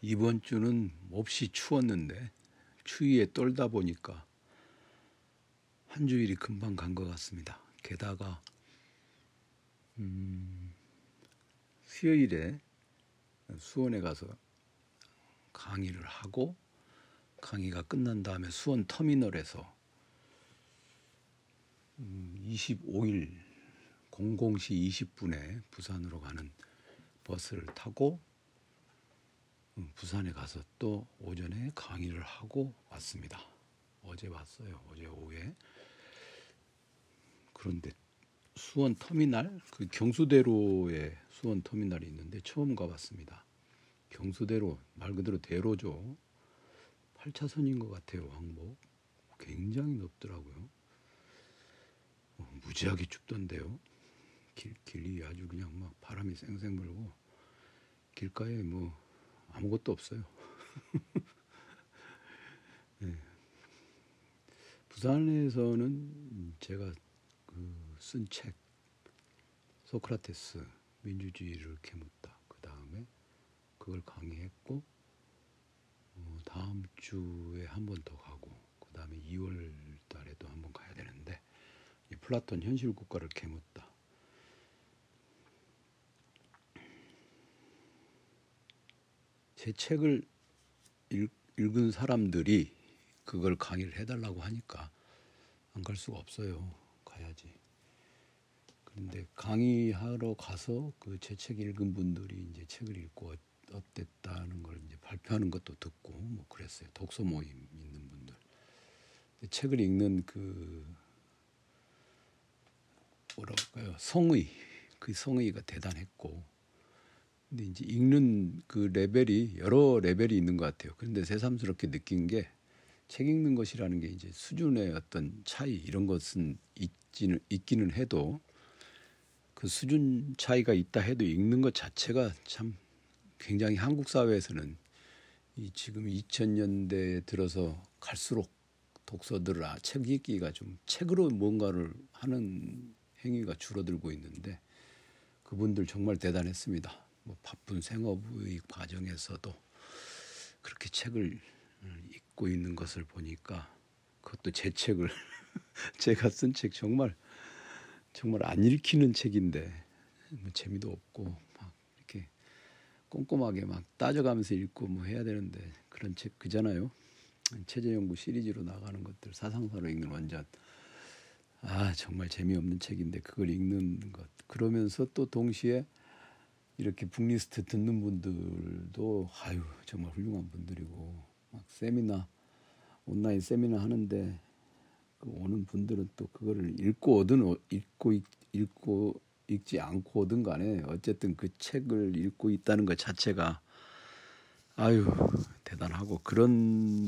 이번 주는 몹시 추웠는데 추위에 떨다 보니까 한 주일이 금방 간 것 같습니다. 게다가 음, 수요일에 수원에 가서 강의를 하고 강의가 끝난 다음에 수원 터미널에서 25일 00시 20분에 부산으로 가는 버스를 타고 음, 부산에 가서 또 오전에 강의를 하고 왔습니다. 어제 왔어요. 어제 오후에. 그런데 수원 터미널 그 경수대로에 수원 터미널이 있는데 처음 가봤습니다. 경수대로 말 그대로 대로죠. 8차선인 것 같아요. 왕복 굉장히 높더라고요. 어, 무지하게 춥던데요. 길, 길이 아주 그냥 막 바람이 쌩쌩 불고 길가에 뭐 아무것도 없어요. 네. 부산에서는 제가 그 쓴 책, 소크라테스 민주주의를 캐묻다. 그 다음에 그걸 강의했고 어, 다음 주에 한 번 더 가고 그 다음에 2월 달에도 한 번 가야 되는데 플라톤 현실 국가를 캐묻다. 제 책을 읽, 읽은 사람들이 그걸 강의를 해달라고 하니까 안 갈 수가 없어요. 가야지. 그런데 강의하러 가서 그 제 책 읽은 분들이 이제 책을 읽고 어땠다는 걸 이제 발표하는 것도 듣고 뭐 그랬어요. 독서 모임 있는 분들. 책을 읽는 그 뭐랄까요 성의 그 성의가 대단했고 근데 이제 읽는 그 레벨이 여러 레벨이 있는 것 같아요. 그런데 새삼스럽게 느낀 게 책 읽는 것이라는 게 이제 수준의 어떤 차이 이런 것은 있지는 있기는 해도 그 수준 차이가 있다 해도 읽는 것 자체가 참 굉장히 한국 사회에서는 이 지금 2000년대에 들어서 갈수록 독서들을 아, 책 읽기가 좀 책으로 뭔가를 하는 행위가 줄어들고 있는데 그분들 정말 대단했습니다. 뭐 바쁜 생업의 과정에서도 그렇게 책을 읽고 있는 것을 보니까 그것도 제 책을 제가 쓴 책 정말 정말 안 읽히는 책인데 뭐 재미도 없고 막 이렇게 꼼꼼하게 막 따져가면서 읽고 뭐 해야 되는데 그런 책 그잖아요. 체제 연구 시리즈로 나가는 것들 사상사로 읽는 원전 아 정말 재미없는 책인데 그걸 읽는 것 그러면서 또 동시에 이렇게 북리스트 듣는 분들도 아유 정말 훌륭한 분들이고 막 세미나 온라인 세미나 하는데 그 오는 분들은 또 그거를 읽고 오든 읽고 읽고 읽지 않고 오든 간에 어쨌든 그 책을 읽고 있다는 것 자체가 아유 대단하고 그런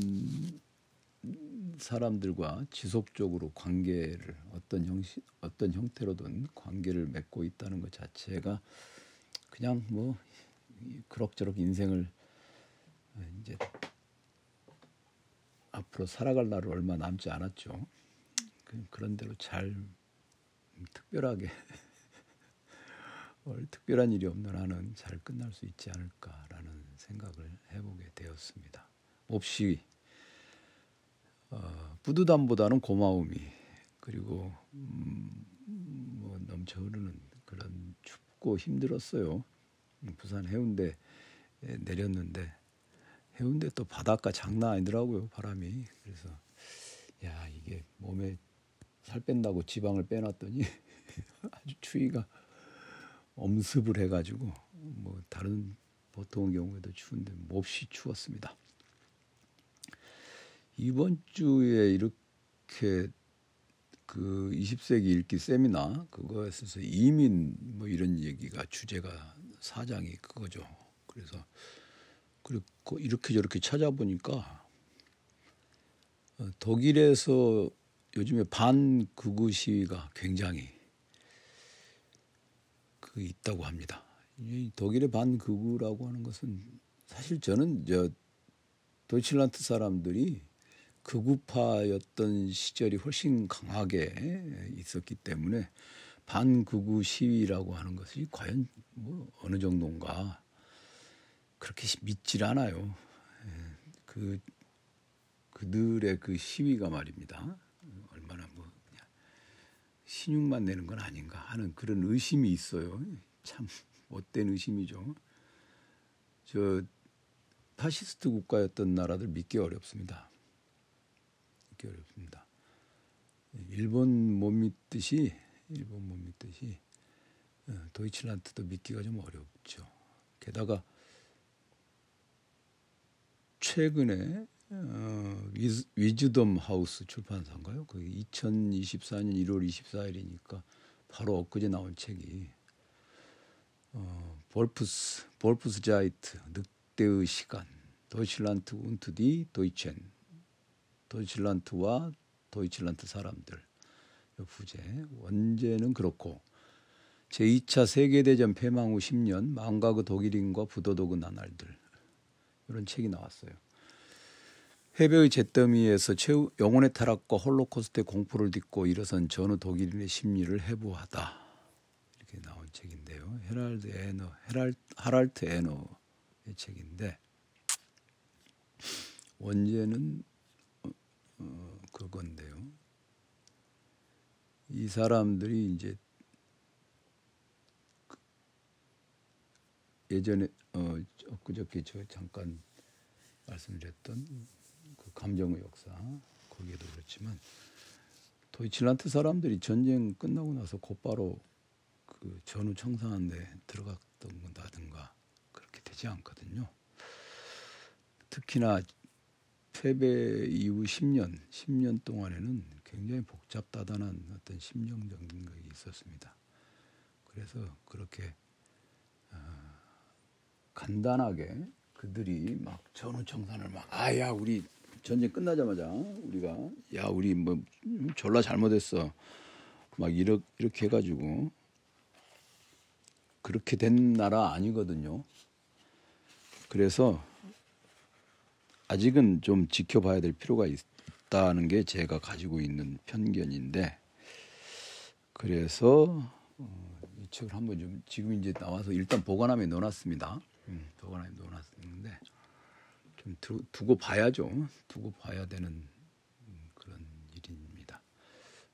사람들과 지속적으로 관계를 어떤 형식 어떤 형태로든 관계를 맺고 있다는 것 자체가 그냥 뭐 그럭저럭 인생을 이제 앞으로 살아갈 날을 얼마 남지 않았죠. 그, 그런 대로 잘 특별하게 특별한 일이 없는 한은 잘 끝날 수 있지 않을까라는 생각을 해보게 되었습니다. 몹시 어, 뿌듯함보다는 고마움이 그리고 음, 뭐 넘쳐 흐르는 그런 춥 고 힘들었어요. 부산 해운대 내렸는데 해운대 또 바닷가 장난 아니더라고요 바람이 그래서 야 이게 몸에 살 뺀다고 지방을 빼놨더니 아주 추위가 엄습을 해가지고 뭐 다른 보통 경우에도 추운데 몹시 추웠습니다. 이번 주에 이렇게 그 20세기 읽기 세미나 그거에서 이민 뭐 이런 얘기가 주제가 사장이 그거죠. 그래서 그리고 이렇게 저렇게 찾아보니까 어, 독일에서 요즘에 반극우 시위가 굉장히 그 있다고 합니다. 독일의 반극우라고 하는 것은 사실 저는 저 도이칠란트 사람들이 극우파였던 시절이 훨씬 강하게 있었기 때문에 반극우 시위라고 하는 것이 과연 뭐 어느 정도인가 그렇게 믿질 않아요. 예, 그 그들의 그 시위가 말입니다. 얼마나 뭐 그냥 시늉만 내는 건 아닌가 하는 그런 의심이 있어요. 참 못된 의심이죠. 저 파시스트 국가였던 나라들 믿기 어렵습니다. 믿기 어렵습니다. 일본 못 믿듯이 일본 못 믿듯이 어, 도이칠란트도 믿기가 좀 어렵죠. 게다가 최근에 어, 위즈덤 하우스 출판사인가요? 그 2024년 1월 24일이니까 바로 엊그제 나온 책이 어, 볼프스 볼프스 자이트 늑대의 시간 도이칠란트 운트 디 도이첸 도이칠란트와 도이칠란트 사람들 부제 원제는 그렇고 제2차 세계대전 폐망 후 10년 망가그 독일인과 부도덕그 나날들 이런 책이 나왔어요. 해배의 잿더미에서 최후 영혼의 타락과 홀로코스트의 공포를 딛고 일어선 전후 독일인의 심리를 해부하다 이렇게 나온 책인데요. 헤랄드 에너, 헤랄 하랄트 에너의 책인데 원제는 건데요. 이 사람들이 이제 그 예전에 어 엊그저께 저 잠깐 말씀드렸던 그 감정의 역사 거기에도 그렇지만 도이칠란트 사람들이 전쟁 끝나고 나서 곧바로 그 전후 청산에 들어갔던 건다든가 그렇게 되지 않거든요. 특히나 패배 이후 10년, 10년 동안에는 굉장히 복잡다단한 어떤 심정적인 것이 있었습니다. 그래서 그렇게 어, 간단하게 그들이 막 전후 청산을 막 아야 우리 전쟁 끝나자마자 우리가 야 우리 뭐 졸라 잘못했어 막 이렇게 이렇게 해가지고 그렇게 된 나라 아니거든요. 그래서 아직은 좀 지켜봐야 될 필요가 있다는 게 제가 가지고 있는 편견인데 그래서 어, 이 책을 한번 좀 지금 이제 나와서 일단 보관함에 넣어놨습니다. 음, 보관함에 넣어놨는데 좀 두, 두고 봐야죠. 두고 봐야 되는.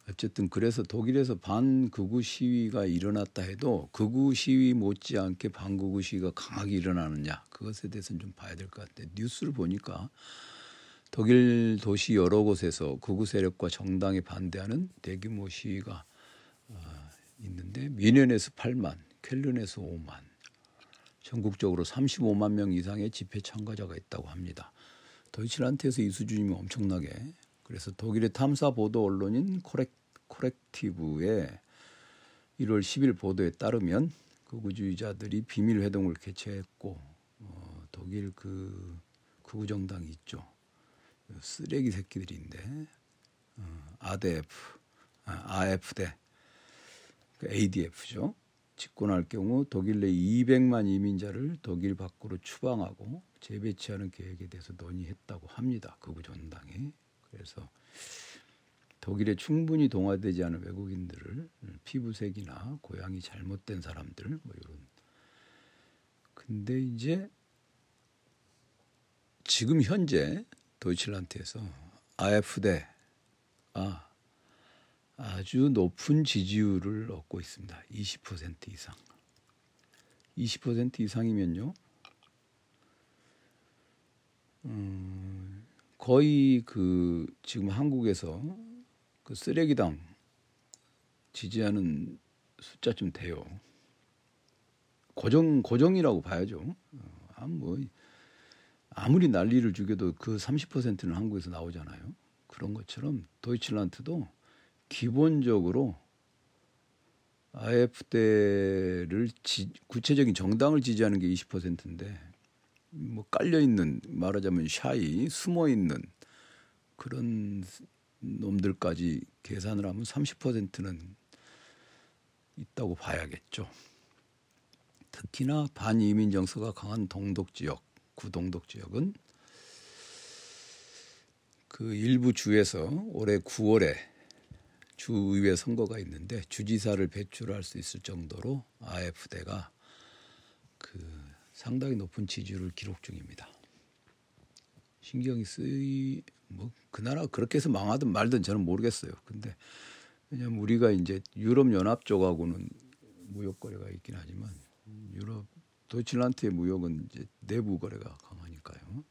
어쨌든 그래서 독일에서 반극우 시위가 일어났다 해도 극우 시위 못지않게 반극우 시위가 강하게 일어나느냐 그것에 대해서는 좀 봐야 될 것 같아요. 뉴스를 보니까 독일 도시 여러 곳에서 극우 세력과 정당에 반대하는 대규모 시위가 어, 있는데 미넨에서 8만, 켈른에서 5만, 전국적으로 35만 명 이상의 집회 참가자가 있다고 합니다. 도이치란트에서 이 수준이면 엄청나게 그래서 독일의 탐사 보도 언론인 코렉, 코렉티브의 1월 10일 보도에 따르면 극우주의자들이 비밀 회동을 개최했고 어, 독일 그 극우 정당이 있죠. 쓰레기 새끼들인데 어, 아데프, 아, AFD, 그 ADF죠. 집권할 경우 독일 내 200만 이민자를 독일 밖으로 추방하고 재배치하는 계획에 대해서 논의했다고 합니다. 극우 전당이. 그래서 독일에 충분히 동화되지 않은 외국인들을 피부색이나 고향이 잘못된 사람들 뭐 이런. 근데 이제 지금 현재 도이칠란트에서 AFD 아 아주 높은 지지율을 얻고 있습니다. 20% 이상. 20% 이상이면요. 음, 거의 그 지금 한국에서 그 쓰레기당 지지하는 숫자쯤 돼요. 고정 고정이라고 봐야죠. 아, 뭐 아무리 난리를 죽여도 그 30%는 한국에서 나오잖아요. 그런 것처럼 도이칠란트도 기본적으로 AFD를 지, 구체적인 정당을 지지하는 게 20%인데 뭐 깔려 있는 말하자면 샤이 숨어 있는 그런 놈들까지 계산을 하면 30%는 있다고 봐야겠죠. 특히나 반이민 정서가 강한 동독 지역, 구동독 지역은 그 일부 주에서 올해 9월에 주의회 선거가 있는데 주지사를 배출할 수 있을 정도로 AFD가 그 상당히 높은 지지율을 기록 중입니다. 신경이 쓰이 뭐 그 나라 그렇게 해서 망하든 말든 저는 모르겠어요. 근데 왜냐하면 우리가 이제 유럽 연합 쪽하고는 무역 거래가 있긴 하지만 유럽 도이칠란트의 무역은 이제 내부 거래가 강하니까요.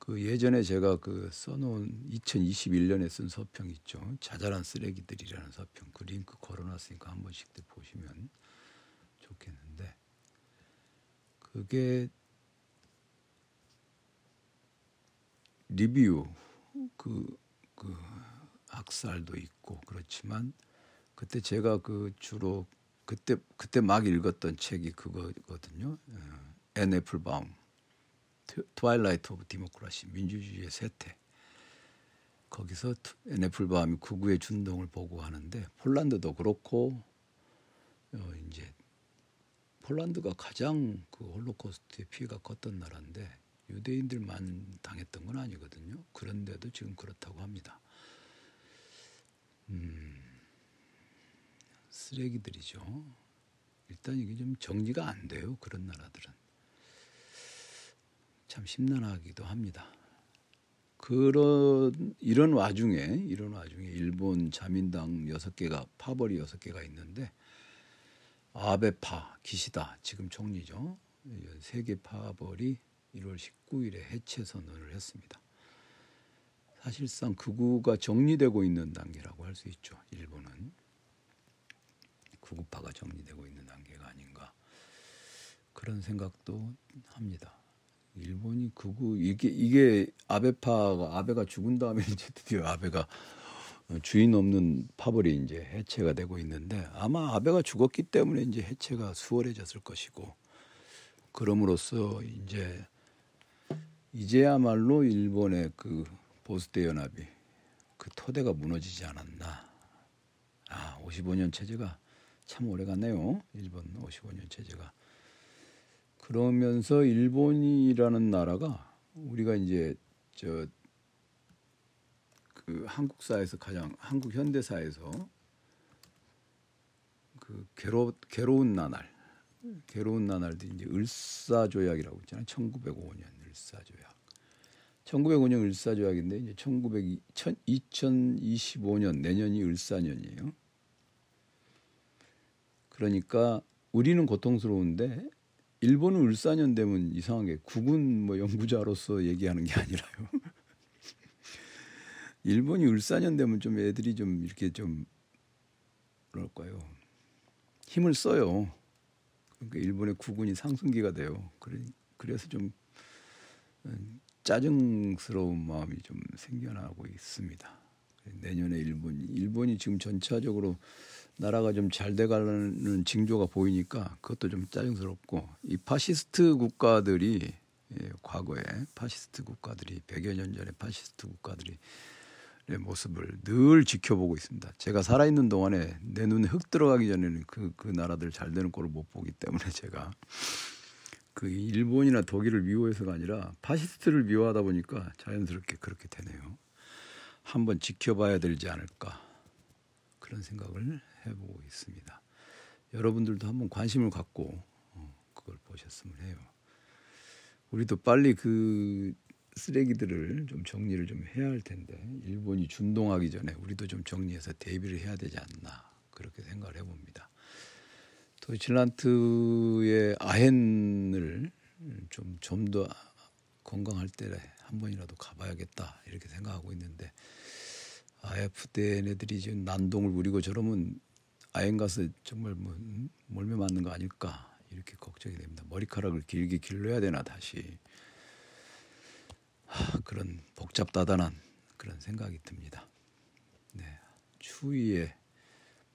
그 예전에 제가 그 써놓은 2021년에 쓴 서평 있죠. 자잘한 쓰레기들이라는 서평. 그 링크 걸어놨으니까 한 번씩 보시면 좋겠는데 그게 리뷰 그, 그 학살도 있고 그렇지만 그때 제가 그 주로 그때 그때 막 읽었던 책이 그거거든요. 앤 애플바움 Twilight of Democracy 민주주의의 쇠퇴 거기서 앤 애플바움이 극우의 준동을 보고하는데 폴란드도 그렇고 어 이제 폴란드가 가장 그 홀로코스트의 피해가 컸던 나라인데 유대인들만 당했던 건 아니거든요. 그런데도 지금 그렇다고 합니다. 음, 쓰레기들이죠. 일단 이게 좀 정리가 안 돼요. 그런 나라들은. 참 심란하기도 합니다. 그런 이런 와중에 이런 와중에 일본 자민당 여섯 개가 파벌이 여섯 개가 있는데 아베파 기시다 지금 총리죠. 세계 파벌이 1월 19일에 해체 선언을 했습니다. 사실상 극우가 정리되고 있는 단계라고 할 수 있죠. 일본은 극우파가 정리되고 있는 단계가 아닌가 그런 생각도 합니다. 일본이 극우 이게 이게 아베파가 아베가 죽은 다음에 이제 드디어 아베가 주인 없는 파벌이 이제 해체가 되고 있는데 아마 아베가 죽었기 때문에 이제 해체가 수월해졌을 것이고 그럼으로써 이제 이제야말로 일본의 그 보수대 연합이 그 토대가 무너지지 않았나. 아, 55년 체제가 참 오래 갔네요. 일본 55년 체제가. 그러면서 일본이라는 나라가 우리가 이제 저 그 한국사에서 가장 한국 현대사에서 그 괴로 괴로운 나날 괴로운 나날도 이제 을사조약이라고 있잖아요. 1905년 을사조약. 1905년 을사조약인데 이제 1900 2025년 내년이 을사년이에요. 그러니까 우리는 고통스러운데 일본은 을사년 되면 이상하게 국군 뭐 연구자로서 얘기하는 게 아니라요. 일본이 을사년 되면 좀 애들이 좀 이렇게 좀 뭐랄까요 힘을 써요. 그러니까 일본의 국군이 상승기가 돼요. 그래, 그래서 좀 음, 짜증스러운 마음이 좀 생겨나고 있습니다. 내년에 일본이 일본이 지금 전체적으로 나라가 좀 잘 돼가는 징조가 보이니까 그것도 좀 짜증스럽고 이 파시스트 국가들이 예, 과거에 파시스트 국가들이 100여 년 전에 파시스트 국가들이 모습을 늘 지켜보고 있습니다. 제가 살아있는 동안에 내 눈에 흙 들어가기 전에는 그, 그 나라들 잘 되는 꼴을 못 보기 때문에 제가 그 일본이나 독일을 미워해서가 아니라 파시스트를 미워하다 보니까 자연스럽게 그렇게 되네요. 한번 지켜봐야 되지 않을까 그런 생각을 해보고 있습니다. 여러분들도 한번 관심을 갖고 어, 그걸 보셨으면 해요. 우리도 빨리 그 쓰레기들을 좀 정리를 좀 해야 할 텐데 일본이 준동하기 전에 우리도 좀 정리해서 대비를 해야 되지 않나 그렇게 생각을 해봅니다. 도이칠란트의 아헨을 좀 좀 더 건강할 때 한 번이라도 가봐야겠다 이렇게 생각하고 있는데 AF대 애들이 지금 난동을 부리고 저러면 아행 가서 정말 뭐 음? 몰매 맞는 거 아닐까 이렇게 걱정이 됩니다. 머리카락을 길게 길러야 되나 다시 하, 그런 복잡다단한 그런 생각이 듭니다. 네, 추위에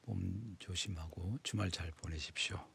몸 조심하고 주말 잘 보내십시오.